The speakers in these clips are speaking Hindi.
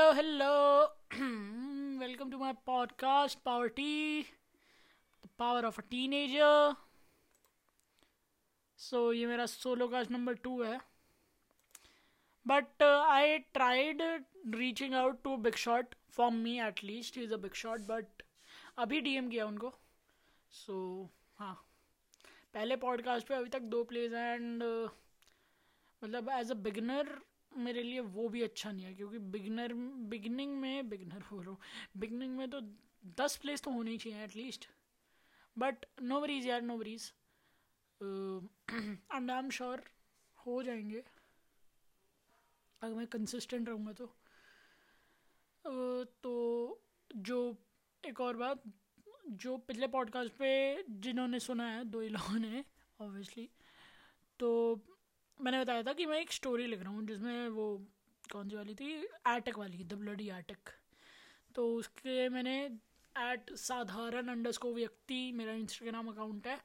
hello, hello. Welcome to my podcast, Power T, the power of a teenager. So ये मेरा सोलो कास्ट नंबर टू है but I tried reaching out to big shot for me at least is a big shot but अभी डीएम किया उनको सो so, हाँ पहले पॉडकास्ट पे अभी तक दो प्लेज एंड मतलब एज अ बिगनर मेरे लिए वो भी अच्छा नहीं है, क्योंकि बिगनर बिगनिंग में बिगनर बोल रहा हूँ बिगनिंग में तो दस प्लेस तो होने चाहिए at least but no worries यार no worries and I am sure हो जाएँगे। अगर मैं कंसिस्टेंट रहूँगा तो। तो जो एक और बात, जो पिछले पॉडकास्ट पे जिन्होंने सुना है, दो ही लोगों ने ऑब्वियसली तो मैंने बताया था कि मैं एक स्टोरी लिख रहा हूँ, जिसमें वो कौन सी वाली थी? एटक वाली द ब्लडी एटक तो उसके मैंने एट साधारण अंडर स्को व्यक्ति, मेरा इंस्टाग्राम अकाउंट है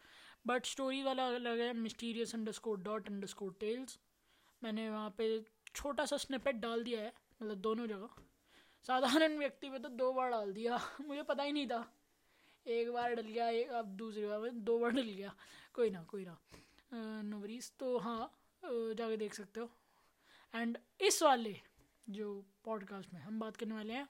बट स्टोरी वाला अलग है mysterious underscore dot underscore tales मैंने वहाँ पे छोटा सा स्निपेट डाल दिया है मतलब दोनों जगह. साधारण व्यक्ति पे तो दो बार डाल दिया, मुझे पता ही नहीं था. एक बार डल गया, एक अब दूसरी बार में दो बार डल गया. कोई ना कोई ना. नवरीस तो हाँ जाके देख सकते हो। एंड इस वाले जो पॉडकास्ट में हम बात करने वाले हैं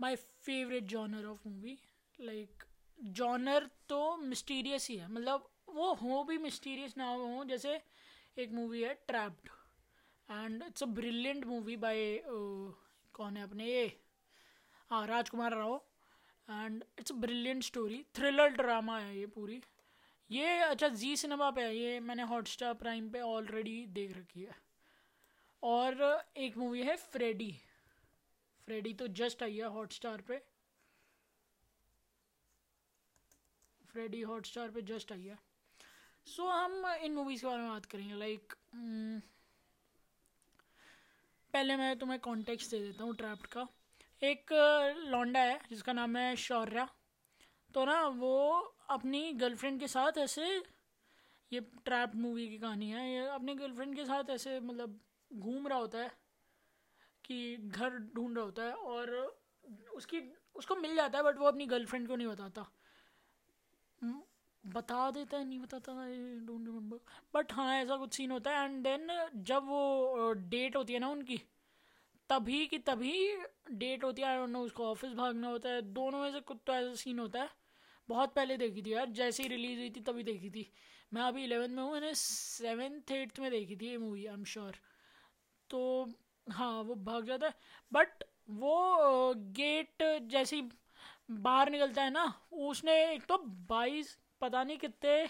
my favourite genre of movie like genre तो मिस्टीरियस ही है। मतलब वो हो भी मिस्टीरियस ना हो, जैसे एक मूवी है trapped and it's a brilliant movie by कौन है अपने, ये हाँ Rajkummar Rao. And it's a brilliant story thriller drama है ये पूरी। ये अच्छा जी सिनेमा पे है ये मैंने हॉटस्टार प्राइम पे ऑलरेडी देख रखी है। और एक मूवी है फ्रेडी फ्रेडी तो जस्ट आई है हॉटस्टार पे। फ्रेडी हॉटस्टार पे जस्ट आई है। सो so, हम इन मूवीज़ के बारे में बात करेंगे लाइक like, पहले मैं तुम्हें कॉन्टेक्स्ट दे देता हूँ ट्रैप्ड का। एक लौंडा है जिसका नाम है शौर्या तो ना वो अपनी गर्लफ्रेंड के साथ ऐसे, ये ट्रैप मूवी की कहानी है, ये अपनी गर्लफ्रेंड के साथ ऐसे मतलब घूम रहा होता है कि घर ढूंढ रहा होता है और उसकी, उसको मिल जाता है बट वो अपनी गर्लफ्रेंड को नहीं बताता। बता देता है, नहीं बताता डोंट रिमेम्बर बट हाँ ऐसा कुछ सीन होता है एंड देन जब वो डेट होती है ना उनकी, तभी की तभी डेट होती है आई डोंट नो उसको ऑफ़िस भागना होता है, दोनों में से कुछ तो ऐसा सीन होता है। बहुत पहले देखी थी यार, जैसे ही रिलीज़ हुई थी तभी देखी थी। मैं अभी इलेवेंथ में हूँ, मैंने सेवेंथ एट्थ में देखी थी ये मूवी आई एम श्योर तो हाँ वो भाग जाता है। बट वो गेट जैसे ही बाहर निकलता है ना, उसने एक तो बाईस, पता नहीं कितने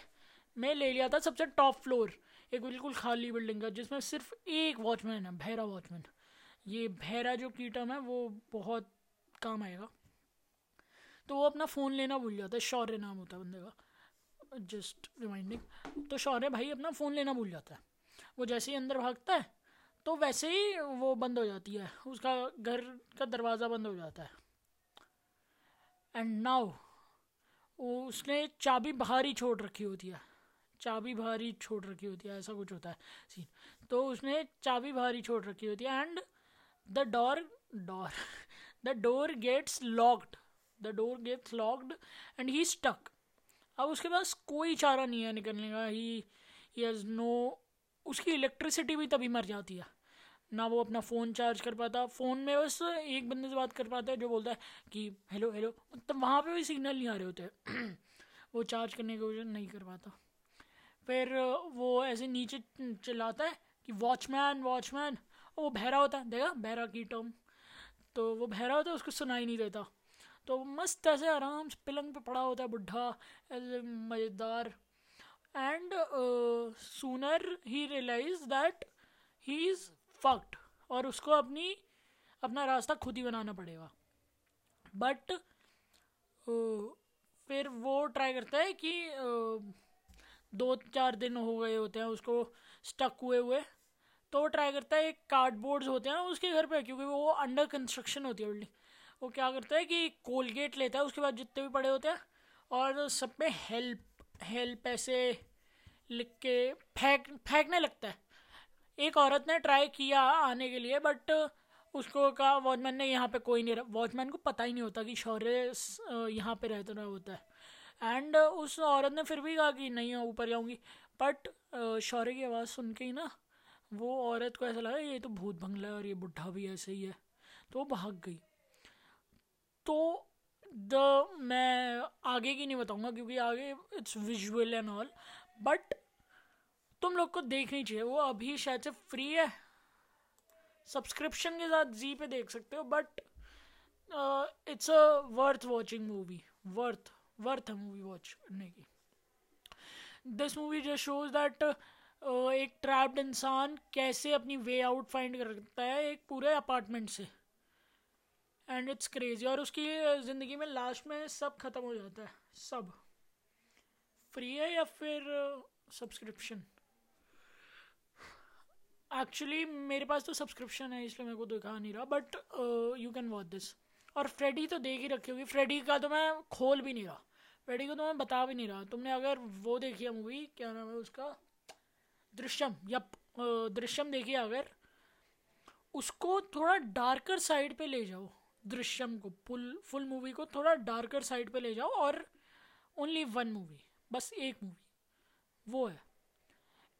में ले लिया था सबसे टॉप फ्लोर एक बिल्कुल खाली बिल्डिंग का, जिसमें सिर्फ़ एक वॉचमैन है, भैरा वॉचमैन ये भैरा जो कीटम है, वो बहुत काम आएगा। तो वो अपना फ़ोन लेना भूल जाता है, शौर्य नाम होता है बंदे का। जस्ट रिमाइंडिंग तो शौर्य भाई अपना फ़ोन लेना भूल जाता है। वो जैसे ही अंदर भागता है तो वैसे ही वो बंद हो जाती है। उसका घर का दरवाज़ा बंद हो जाता है। एंड नाउ उसने चाबी बाहर ही छोड़ रखी होती है। चाबी बाहर ही छोड़ रखी होती है, ऐसा कुछ होता है सीन तो उसने चाबी बाहर ही छोड़ रखी होती है। And the door door the door gets locked the door gets locked and he stuck अब उसके पास कोई चारा नहीं है निकलने का। ही हैज़ नो उसकी इलेक्ट्रिसिटी भी तभी मर जाती है। ना वो अपना फ़ोन चार्ज कर पाता। फ़ोन में बस एक बंदे से बात कर पाता है जो बोलता है कि हेलो हेलो मतलब वहाँ पे भी सिग्नल नहीं आ रहे होते। वो चार्ज करने की वजह नहीं कर पाता। फिर वो ऐसे नीचे चिल्लाता है कि वॉचमैन वॉचमैन वो बहरा होता है। देखा? बहरा की टर्म तो वो बहरा होता है, उसको सुनाई नहीं देता। तो मस्त ऐसे आराम से पिलंग पे पड़ा होता है बुढ़ा मज़ेदार। And sooner he realize that he is fucked और उसको अपनी अपना रास्ता खुद ही बनाना पड़ेगा। बट uh, फिर वो ट्राई करता है कि uh, दो चार दिन हो गए होते हैं उसको स्टक हुए हुए। तो वो ट्राई करता है एक कार्डबोर्ड्स होते हैं उसके घर पे क्योंकि वो अंडर कंस्ट्रक्शन होती है बिल्डिंग वो क्या करता है कि कोलगेट लेता है, उसके बाद जितने भी पड़े होते हैं, और सब पे हेल्प हेल्प ऐसे लिख के फेंक, फेंकने लगता है। एक औरत ने ट्राई किया आने के लिए, बट उसको कहा वॉचमैन ने यहाँ पे कोई नहीं वॉचमैन को पता ही नहीं होता कि शौर्य यहाँ पे रहता रहा होता है। एंड उस औरत ने फिर भी कहा कि, नहीं ऊपर जाऊँगी। बट शौर्य की आवाज़ सुन के ही ना, वो औरत को ऐसा लगा, ये तो भूत बंगला है और ये बुढ़ा भी ऐसे ही है। तो वो भाग गई। तो द, मैं आगे की नहीं बताऊँगा क्योंकि आगे it's visual and all but तुम लोग को देखनी चाहिए। वो अभी शायद से फ्री है। सब्सक्रिप्शन के साथ जी पे देख सकते हो but it's a worth watching movie worth worth है मूवी वॉच करने की। This movie just shows that एक ट्रैप्ड इंसान कैसे अपनी वे आउट फाइंड करता है एक पूरे अपार्टमेंट से। एंड इट्स क्रेजी और उसकी ज़िंदगी में लास्ट में सब ख़त्म हो जाता है। सब। फ्री है या फिर सब्सक्रिप्शन एक्चुअली मेरे पास तो सब्सक्रिप्शन है, इसलिए मेरे को दिखा नहीं रहा but you can watch this और फ्रेडी तो देख ही रखी होगी। फ्रेडी का तो मैं खोल भी नहीं रहा। फ्रेडी को तो मैं बता भी नहीं रहा। तुमने अगर वो देखी है मूवी क्या नाम है उसका? दृश्यम। यप दृश्यम देखिए अगर। उसको थोड़ा डार्कर साइड पे ले जाओ। दृश्यम को फुल फुल मूवी को थोड़ा डार्कर साइड पे ले जाओ और ओनली वन मूवी बस एक मूवी वो है।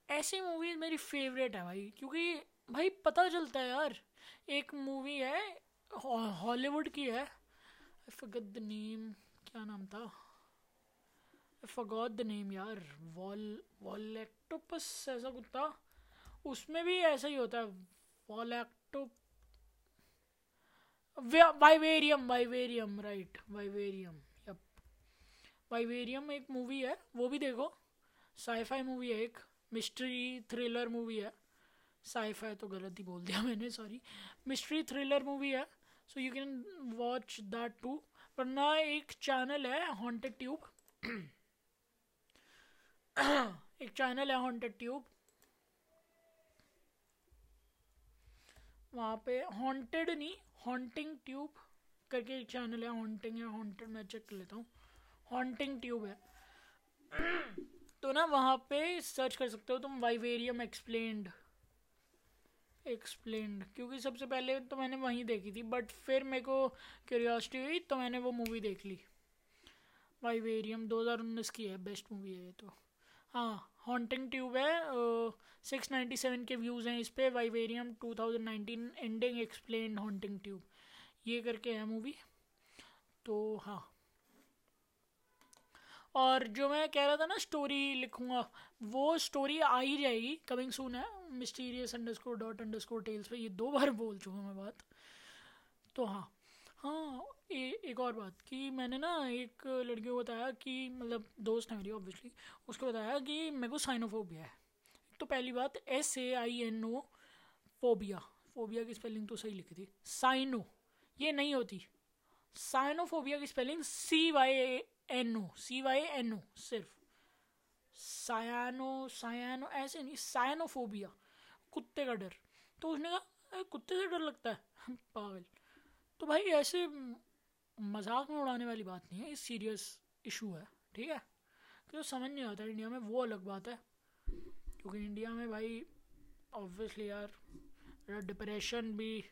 ऐसी मूवी मेरी फेवरेट है भाई, क्योंकि भाई पता चलता है यार, एक मूवी है हॉलीवुड की है। द नेम क्या नाम था? फगॉट द नेम यार वॉल वॉलेक्टोपस ऐसा था उसमें भी ऐसा ही होता है वॉलेक्टो Vivarium Vivarium right Vivarium yup Vivarium एक मूवी है, वो भी देखो। साईफाई मूवी है एक। मिस्ट्री थ्रिलर मूवी है। साईफाई तो गलत ही बोल दिया मैंने सॉरी मिस्ट्री थ्रिलर मूवी है so you can watch that too वरना एक चैनल है हॉन्टेड ट्यूब एक चैनल है हॉन्टेड ट्यूब वहाँ पे हॉन्टेड नहीं हॉन्टिंग ट्यूब करके एक चैनल है हॉन्टिंग या हॉन्टेड मैं चेक कर लेता हूँ। हॉन्टिंग ट्यूब है। तो ना वहाँ पे सर्च कर सकते हो तुम वाइवेरियम एक्सप्लेन्ड एक्सप्लेन्ड क्योंकि सबसे पहले तो मैंने वहीं देखी थी बट फिर मेरे को क्यूरियोसिटी हुई तो मैंने वो मूवी देख ली। वाइवेरियम 2019 की है बेस्ट मूवी है ये तो। हाँ। हॉन्टिंग ट्यूब है सिक्स नाइन्टी सेवन के व्यूज़ हैं इस पर Vivarium two thousand nineteen ending explain haunting tube ये करके है मूवी तो हाँ. और जो मैं कह रहा था ना स्टोरी लिखूँगा, वो स्टोरी आ ही जाएगी कमिंग सून है mysterious underscore dot underscore tales पर ये दो बार बोल चुका मैं बात. तो हाँ. हाँ ए, एक और बात कि मैंने ना एक लड़की को बताया कि मतलब दोस्त है मेरी ऑब्वियसली उसको बताया कि मेरे को साइनोफोबिया है। तो पहली बात S A I N O phobia phobia की स्पेलिंग तो सही लिखी थी। साइनो ये नहीं होती। साइनोफोबिया की spelling C Y N O C Y N O सिर्फ़। सायानो सायानो ऐसे नहीं साइनोफोबिया कुत्ते का डर। तो उसने कहा कुत्ते से डर लगता है? पागल। तो भाई ऐसे मज़ाक में उड़ाने वाली बात नहीं है, ये सीरियस इशू है, ठीक है? तो समझ नहीं आता इंडिया में वो अलग बात है। क्योंकि इंडिया में भाई ऑब्वियसली यार डिप्रेशन भी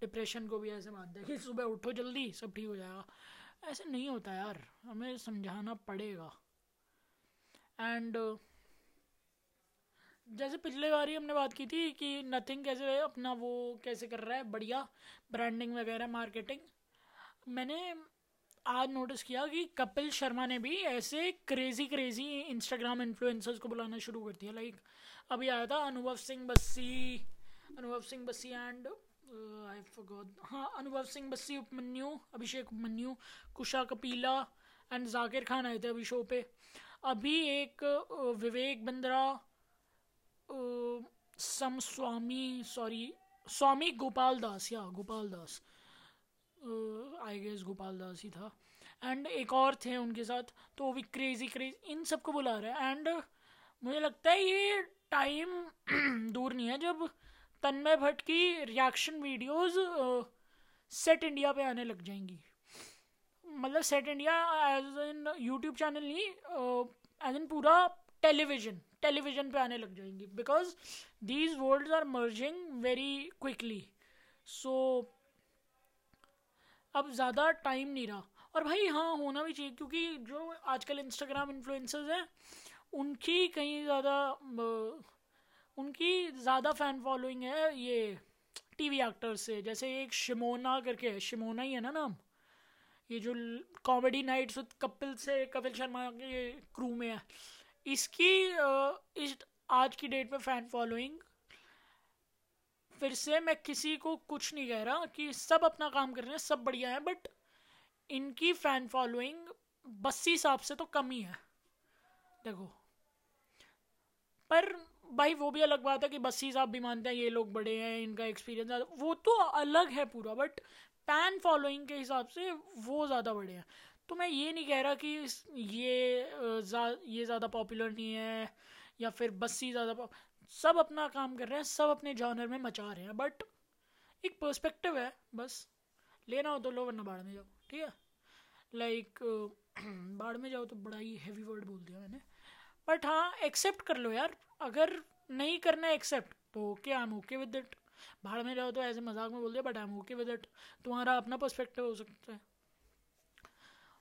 डिप्रेशन को भी ऐसे मानते हैं कि सुबह उठो जल्दी, सब ठीक हो जाएगा। ऐसे नहीं होता यार, हमें समझाना पड़ेगा। एंड जैसे पिछले बार ही हमने बात की थी कि नथिंग कैसे अपना वो कैसे कर रहा है, बढ़िया ब्रांडिंग वगैरह मार्केटिंग मैंने आज नोटिस किया कि कपिल शर्मा ने भी ऐसे क्रेजी क्रेजी इंस्टाग्राम इन्फ्लुएंसर्स को बुलाना शुरू कर दिया। लाइक अभी आया था Anubhav Singh Bassi Anubhav Singh Bassi and I forgot हाँ अनुभव सिंह बस्सी उपमन्यु अभिषेक उपमन्यु कुशा कपीला एंड जाकिर खान आए थे अभी शो पे। अभी एक uh, Vivek Bindra some Swami sorry Swami Gopal Das या गोपाल दास। आई गेस गोपाल दास ही था। एंड एक और थे उनके साथ तो वो भी क्रेजी क्रेजी इन सबको बुला रहे हैं। एंड मुझे लगता है ये टाइम दूर नहीं है, जब तन्मय भट्ट की रिएक्शन वीडियोस सेट इंडिया पे आने लग जाएँगी। मतलब set India as in YouTube channel नहीं एज इन पूरा टेलीविज़न टेलीविज़न पे आने लग जाएँगी। Because these world are merging very quickly so अब ज़्यादा टाइम नहीं रहा। और भाई हाँ होना भी चाहिए, क्योंकि जो आजकल इंस्टाग्राम इन्फ्लुएंसर्स हैं, उनकी कहीं ज़्यादा उनकी ज़्यादा फ़ैन फॉलोइंग है ये टीवी एक्टर्स से। जैसे एक शिमोना करके है, शिमोना ही है ना नाम? ये जो कॉमेडी नाइट्स विद कपिल से, कपिल शर्मा के क्रू में है। इसकी इस, आज की डेट में फ़ैन फॉलोइंग फिर से मैं किसी को कुछ नहीं कह रहा कि सब अपना काम कर रहे हैं सब बढ़िया है बट इनकी फ़ैन फॉलोइंग बस्सी हिसाब से तो कम ही है। देखो। पर भाई वो भी अलग बात है कि बस्सी साहब भी मानते हैं ये लोग बड़े हैं इनका एक्सपीरियंस ज़्यादा वो तो अलग है पूरा बट पैन फॉलोइंग के हिसाब से वो ज़्यादा बड़े हैं। तो मैं ये नहीं कह रहा कि ये जा, ये ज़्यादा पॉपुलर नहीं है या फिर बस्सी ज़्यादा सब अपना काम कर रहे हैं, सब अपने जॉनर में मचा रहे हैं बट एक पर्सपेक्टिव है, बस। लेना हो तो लो, वरना बाढ़ में जाओ, ठीक है? लाइक बाढ़ में जाओ तो बड़ा ही हैवी वर्ड बोल दिया मैंने। बट हाँ एक्सेप्ट कर लो यार। अगर नहीं करना है एक्सेप्ट तो okay I am okay with it बाहर में जाओ तो ऐसे मज़ाक में बोल दिया but I am okay with it तुम्हारा अपना पर्सपेक्टिव हो सकता है।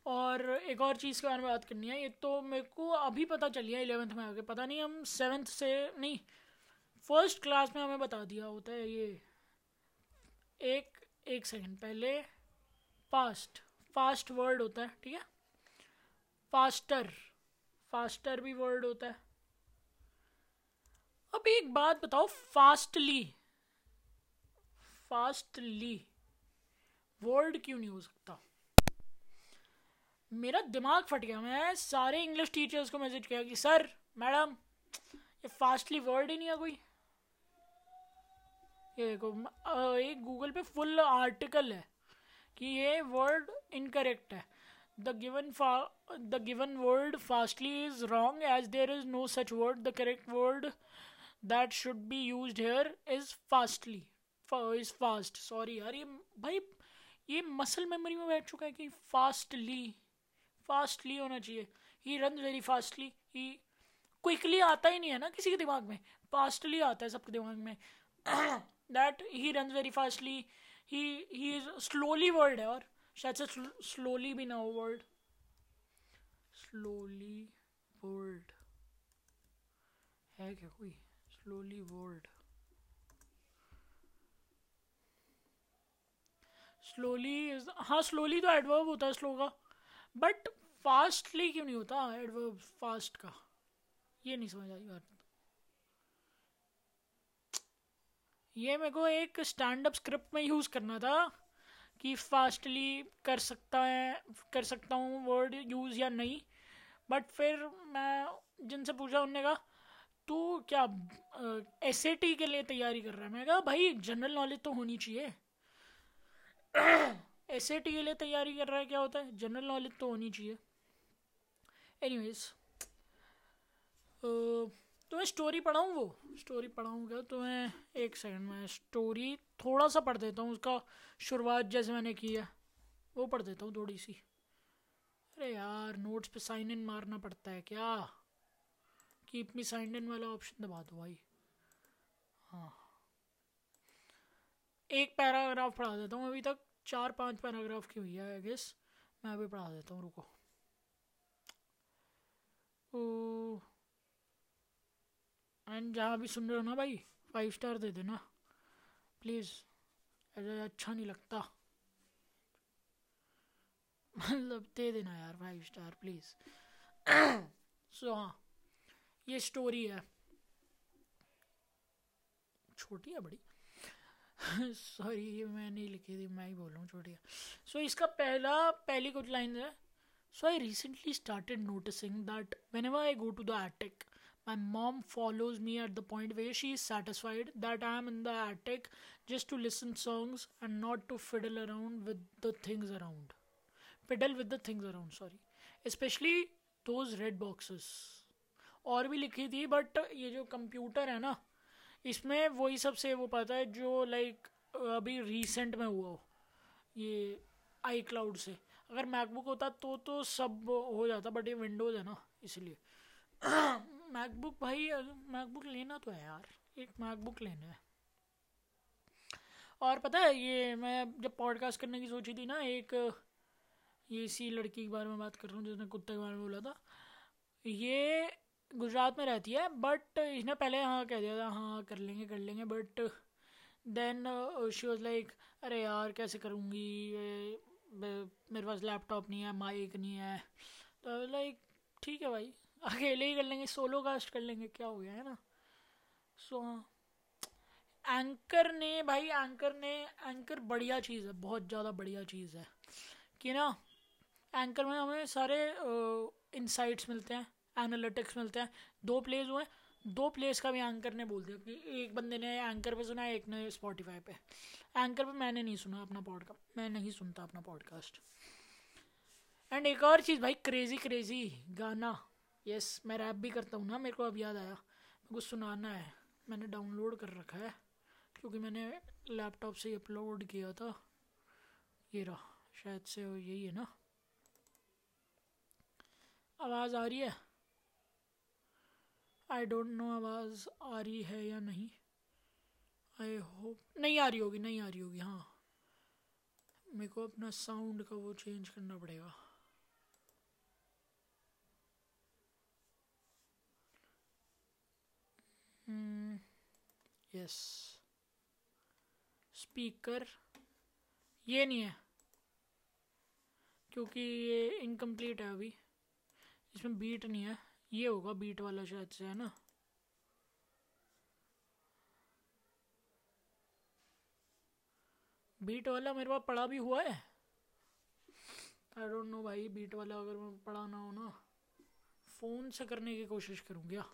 और एक और चीज़ के बारे में बात करनी है, ये तो मेरे को अभी पता चली है इलेवेंथ में आके, पता नहीं हम सेवेंथ से नहीं फ़र्स्ट क्लास में हमें बता दिया होता है ये। एक एक सेकंड पहले फास्ट फास्ट वर्ड होता है, ठीक है? फास्टर फास्टर भी वर्ड होता है। अब एक बात बताओ फास्टली फास्टली वर्ड क्यों नहीं हो सकता? मेरा दिमाग फट गया। मैं सारे इंग्लिश टीचर्स को मैसेज किया कि, सर, मैडम, ये फास्टली वर्ड ही नहीं है कोई। ये देखो एक गूगल पे फुल आर्टिकल है कि ये वर्ड इनकरेक्ट है। The given the given word fastly is wrong as there is no such word the correct word that should be use here is fastly is fast sorry यार, ये, भाई, ये मसल मेमोरी में बैठ चुका है कि फास्टली फास्टली होना चाहिए। He run very fastly he quickly आता ही नहीं है ना किसी के दिमाग में। फास्टली आता है सबके दिमाग में। That he run very fastly he he is slowly word है और शायद से स्लोली भी ना हो वर्ड स्लोली वर्ड है क्या कोई? स्लोली वर्ड स्लोली हाँ स्लोली तो एडवर्ब होता है स्लो का। बट फास्टली क्यों नहीं होता? एडवर्ब फास्ट का। ये नहीं समझ आई बात। ये मेरे को एक स्टैंड अप स्क्रिप्ट में यूज़ करना था कि फास्टली कर सकता है, कर सकता हूँ वर्ड यूज़ या नहीं। बट फिर मैं जिनसे पूछा, उनने कहा, तू क्या एस ए टी के लिए तैयारी कर रहा है? मैं कहा, भाई जनरल नॉलेज तो होनी चाहिए। एस ए टी के लिए तैयारी कर रहा है, क्या होता है? जनरल नॉलेज तो होनी चाहिए। एनीवेज तो मैं स्टोरी पढ़ाऊँ वो? स्टोरी पढ़ाऊँगा तो मैं एक सेकंड में स्टोरी थोड़ा सा पढ़ देता हूँ, उसका शुरुआत जैसे मैंने की है, वो पढ़ देता हूँ थोड़ी सी अरे यार नोट्स पे साइन इन मारना पड़ता है क्या? कीप मी साइन इन वाला ऑप्शन दबा दो भाई। हाँ। एक पैराग्राफ पढ़ा देता हूँ अभी तक। चार पाँच पैराग्राफ की हुई है आई गेस मैं अभी पढ़ा देता हूँ, रुको। एंड जहाँ भी सुन रहे हो ना भाई फाइव स्टार दे देना। प्लीज़ ऐसा अच्छा नहीं लगता। मतलब दे देना यार फाइव स्टार प्लीज़ सो हाँ ये स्टोरी है। छोटी है बड़ी। सॉरी ये मैं नहीं लिखी थी, मैं ही बोल रहा हूँ छोटी सो इसका पहला, पहली कुछ लाइन है। So I recently started noticing that whenever I go to the attic my mom follows me at the point where she is satisfied that I am in the attic just to listen songs and not to fiddle around with the things around fiddle with the things around sorry specially those red boxes और भी लिखी थी बट ये जो कंप्यूटर है ना इसमें वही सब सबसे वो पता है जो लाइक अभी रिसेंट में हुआ हो, ये आई क्लाउड से। अगर मैकबुक होता तो तो सब हो जाता बट ये विंडोज़ है ना, इसलिए। मैकबुक भाई मैकबुक लेना तो है यार, एक मैकबुक लेना है। और पता है, ये मैं जब पॉडकास्ट करने की सोची थी ना, एक, ये इसी लड़की के बारे में बात कर रहा हूँ जिसने कुत्ते के बारे में बोला था, ये गुजरात में रहती है बट इसने पहले हाँ कह दिया था हाँ कर लेंगे कर लेंगे but then she was like अरे यार, कैसे करूँगी? मेरे पास लैपटॉप नहीं है माइक नहीं है। तो लाइक ठीक है भाई, अकेले ही कर लेंगे सोलो कास्ट कर लेंगे, क्या हो गया, है ना? सो हाँ। एंकर ने, भाई एंकर ने एंकर बढ़िया चीज़ है, बहुत ज़्यादा बढ़िया चीज़ है। कि ना एंकर में हमें सारे इंसाइट्स मिलते हैं। एनालिटिक्स मिलते हैं। दो प्लेस हुए दो प्लेस का भी एंकर ने बोल दिया कि एक बंदे ने एंकर पे सुना, एक ने स्पॉटिफाई पे। एंकर पे मैंने नहीं सुना अपना पॉडकास्ट मैं नहीं सुनता अपना पॉडकास्ट एंड एक और चीज़ भाई क्रेजी क्रेजी गाना। यस मैं रैप भी करता हूँ ना, मेरे को अब याद आया। मेरे सुनाना है। मैंने डाउनलोड कर रखा है, क्योंकि मैंने लैपटॉप से अपलोड किया था। ये रहा, शायद से यही है ना। आवाज़ आ रही है? आई डोंट नो आवाज़ आ रही है या नहीं। आई होप नहीं आ रही होगी, नहीं आ रही होगी हाँ। मेरे को अपना साउंड का वो चेंज करना पड़ेगा। यस स्पीकर ये नहीं है। क्योंकि ये इनकम्प्लीट है अभी। इसमें बीट नहीं है। ये होगा बीट वाला शायद से, है ना? बीट वाला मेरे पास पढ़ा भी हुआ है? आई डोंट नो भाई बीट वाला अगर मैं पढ़ा ना हो ना फ़ोन से करने की कोशिश करूँगा।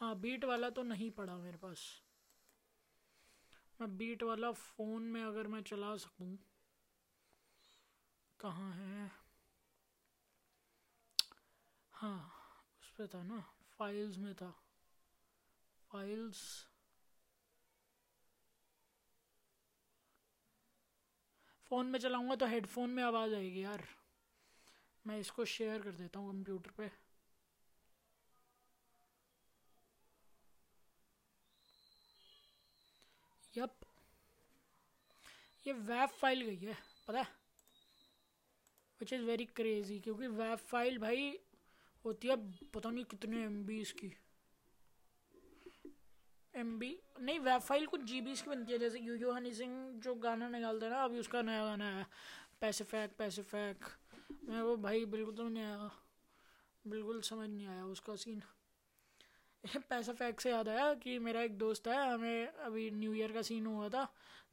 हाँ बीट वाला तो नहीं पड़ा मेरे पास। मैं बीट वाला फ़ोन में अगर मैं चला सकूँ, कहाँ है? हाँ उस पर था ना फाइल्स में था। फाइल्स फ़ोन में चलाऊँगा तो हेडफोन में आवाज़ आएगी यार। मैं इसको शेयर कर देता हूँ कंप्यूटर पे। यप ये वेब फ़ाइल गई है, पता है? विच इज़ वेरी क्रेजी क्योंकि वेब फ़ाइल भाई होती है, पता नहीं कितने एम बी इसकी। एम बी नहीं वेब फ़ाइल कुछ जी की बनती है, जैसे यू यू हनी सिंह जो गाना निकालते हैं ना, अभी उसका नया गाना है पैसे फैक पैसे फैक मैं वो भाई बिल्कुल तो नहीं आया। बिल्कुल समझ नहीं आया उसका सीन पैसा फैक से याद आया कि मेरा एक दोस्त है, हमें अभी न्यू ईयर का सीन हुआ था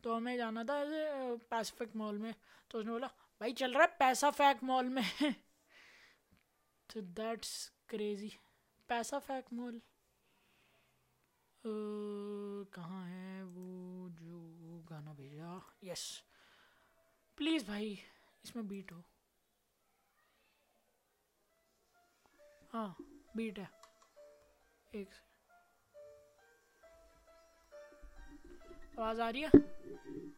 तो हमें जाना था ऐसे पैसिफिक मॉल में तो उसने बोला, भाई चल रहा है पैसा फैक मॉल में। तो दैट्स क्रेजी पैसा फैक मॉल। कहाँ है वो जो गाना भेजा? यस प्लीज़ भाई, इसमें बीट हो। हाँ बीट है। एक आवाज़ आ रही है?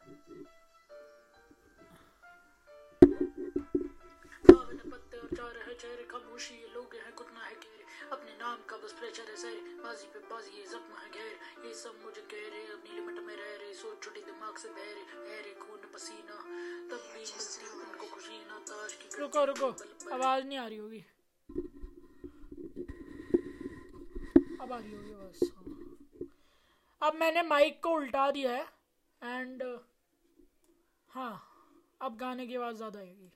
चेहरे खामोशी ये लोग हैं कुतना है घेर अपने नाम का बस प्रेशर है। सर बाजी पे बाजी ये जख्म है घेर ये सब मुझे कह रहे अपनी लिमिट में रह रहे सोच छोटी दिमाग से बह रहे बह रहे खून पसीना। तब भी मिलती उनको खुशी ना ताश की रुको रुको। आवाज़ नहीं आ रही होगी। अब आ रही होगी बस हाँ। अब मैंने माइक को उल्टा दिया है एंड हाँ अब गाने की आवाज़ ज़्यादा आएगी।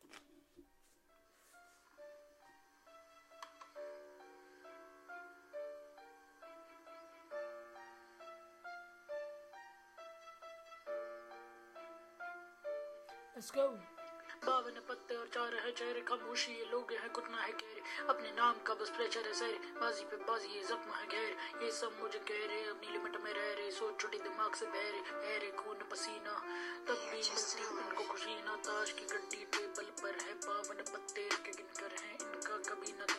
Let's go. बावन पत्ते और चार है चेहरे खामोशी ये लोग हैं कुछ है कह अपने नाम का बस प्रेशर है सर। बाजी पे बाजी ये जख्म है घेर ये सब मुझे कह रहे अपनी लिमिट में रह रहे सोच छोटी दिमाग से बह रहे बह रहे खून पसीना। तब भी मिलती उनको खुशी ना ताश की गड्डी टेबल पर है बावन पत्ते के गिनकर हैं इनका कभी न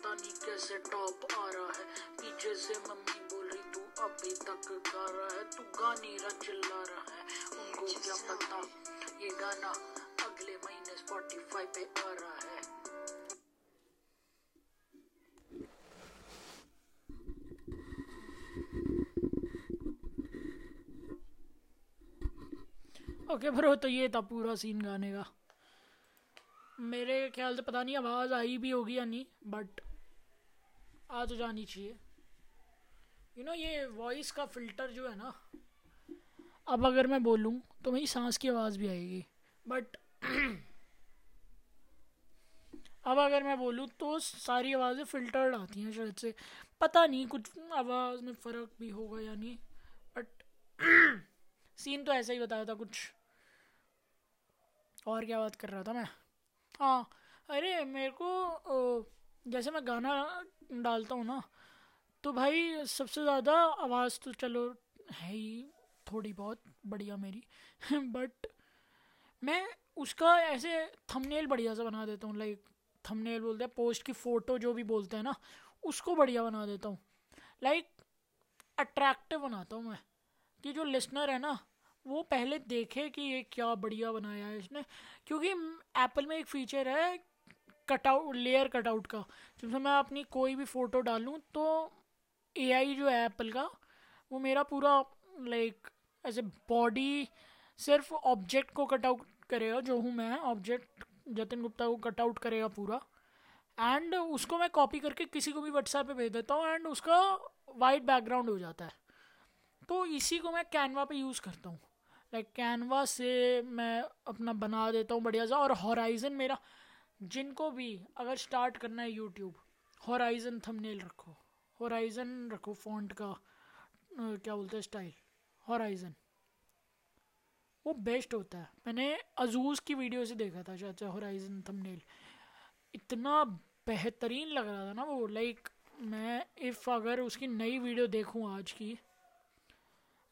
पता नहीं कैसे टॉप आ रहा है। पीछे से मम्मी बोल रही तू अभी तक गा रहा है तू गानी रहा चिल्ला रहा है। उनको क्या पता ये गाना अगले महीने स्पॉटिफाई पे आ रहा है। ओके okay, ब्रो तो ये था पूरा सीन गाने का। मेरे ख्याल से पता नहीं आवाज़ आई भी होगी या नहीं बट आ तो जानी चाहिए। यू नो ये वॉइस का फ़िल्टर जो है ना, अब अगर मैं बोलूँ तो मेरी सांस की आवाज़ भी आएगी। बट अब अगर मैं बोलूँ तो सारी आवाज़ें फ़िल्टर्ड आती हैं शायद से। पता नहीं कुछ आवाज़ में फ़र्क भी होगा या नहीं बट सीन तो ऐसा ही बताया था कुछ। और क्या बात कर रहा था मैं? हाँ अरे मेरे को जैसे मैं गाना डालता हूँ ना तो भाई सबसे ज़्यादा आवाज़ तो चलो है ही थोड़ी बहुत, बढ़िया मेरी। बट मैं उसका ऐसे थंबनेल बढ़िया सा बना देता हूँ लाइक थंबनेल बोलते हैं पोस्ट की फ़ोटो जो भी बोलते हैं ना, उसको बढ़िया बना देता हूँ। लाइक अट्रैक्टिव बनाता हूँ मैं, कि जो लिसनर है ना, वो पहले देखे कि ये क्या बढ़िया बनाया है इसने। क्योंकि एप्पल में एक फीचर है कटआउट लेयर कटआउट का। जिसमें मैं अपनी कोई भी फ़ोटो डालूँ तो एआई जो है एप्पल का, वो मेरा पूरा लाइक ऐसे बॉडी सिर्फ़ ऑब्जेक्ट को कटआउट करेगा, जो हूँ मैं ऑब्जेक्ट जतिन गुप्ता को कटआउट करेगा पूरा। एंड उसको मैं कॉपी करके किसी को भी व्हाट्सएप पे भेज देता हूँ एंड उसका वाइट बैकग्राउंड हो जाता है। तो इसी को मैं कैनवा पे यूज़ करता हूँ। लाइक कैनवा से मैं अपना बना देता हूँ बढ़िया सा, और हॉराइजन मेरा जिनको भी अगर स्टार्ट करना है यूट्यूब हॉराइजन थंबनेल रखो। हॉराइजन रखो फॉन्ट का क्या बोलते हैं स्टाइल हॉराइजन वो बेस्ट होता है। मैंने अजूज की वीडियो से देखा था शायद हॉराइजन थंबनेल इतना बेहतरीन लग रहा था ना वो लाइक मैं इफ़ अगर उसकी नई वीडियो देखूँ आज की,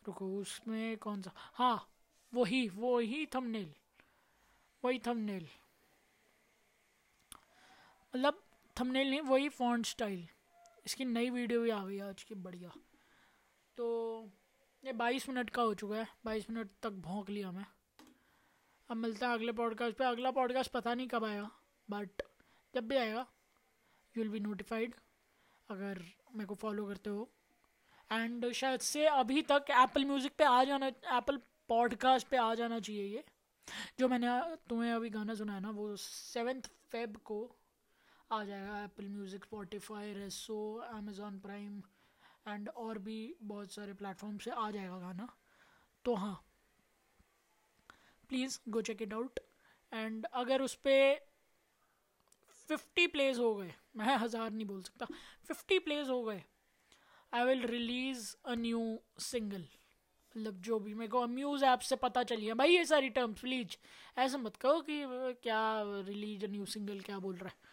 रुको, उसमें कौन सा? हाँ वही वही थंबनेल वही थंबनेल मतलब थंबनेल नहीं, वही फॉन्ट स्टाइल इसकी नई वीडियो भी आ गई आज की, बढ़िया। तो ये बाईस मिनट का हो चुका है, बाईस मिनट तक भोंक लिया मैं। अब मिलता है अगले पॉडकास्ट पे। अगला पॉडकास्ट पता नहीं कब आएगा बट जब भी आएगा यू विल बी नोटिफाइड अगर मेरे को फॉलो करते हो। एंड शायद से अभी तक एप्पल म्यूज़िक पे आ जाना एप्पल पॉडकास्ट पे आ जाना चाहिए ये। जो मैंने तुम्हें अभी गाना सुनाया ना, वो सेवेंथ फेब को आ जाएगा Apple Music Spotify Resso Amazon Prime and और भी बहुत सारे प्लेटफॉर्म से आ जाएगा गाना। तो हाँ please go check it out and अगर उस पर फिफ्टी प्लेज हो गए, मैं हज़ार नहीं बोल सकता फिफ्टी प्लेज हो गए I will release a new single मतलब जो भी मेरे को अम्यूज़ ऐप से पता चलिए भाई ये सारी टर्म्स प्लीज़ ऐसा मत कहो कि क्या रिलीज़ अ न्यू सिंगल क्या बोल रहा है?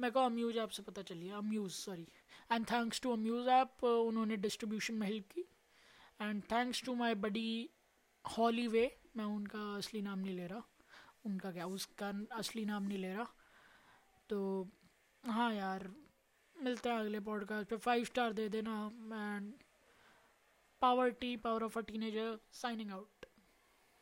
मेरे को अम्यूज़ ऐप से पता चलिए Amuse sorry and thanks to Amuse app उन्होंने डिस्ट्रीब्यूशन में हेल्प की। And thanks to my buddy Holly वे मैं उनका असली नाम नहीं ले रहा। उनका क्या, उसका असली नाम नहीं ले रहा। तो हाँ यार, मिलते हैं अगले पॉडकास्ट पे। फाइव स्टार दे देना। And power T power of a teenager signing out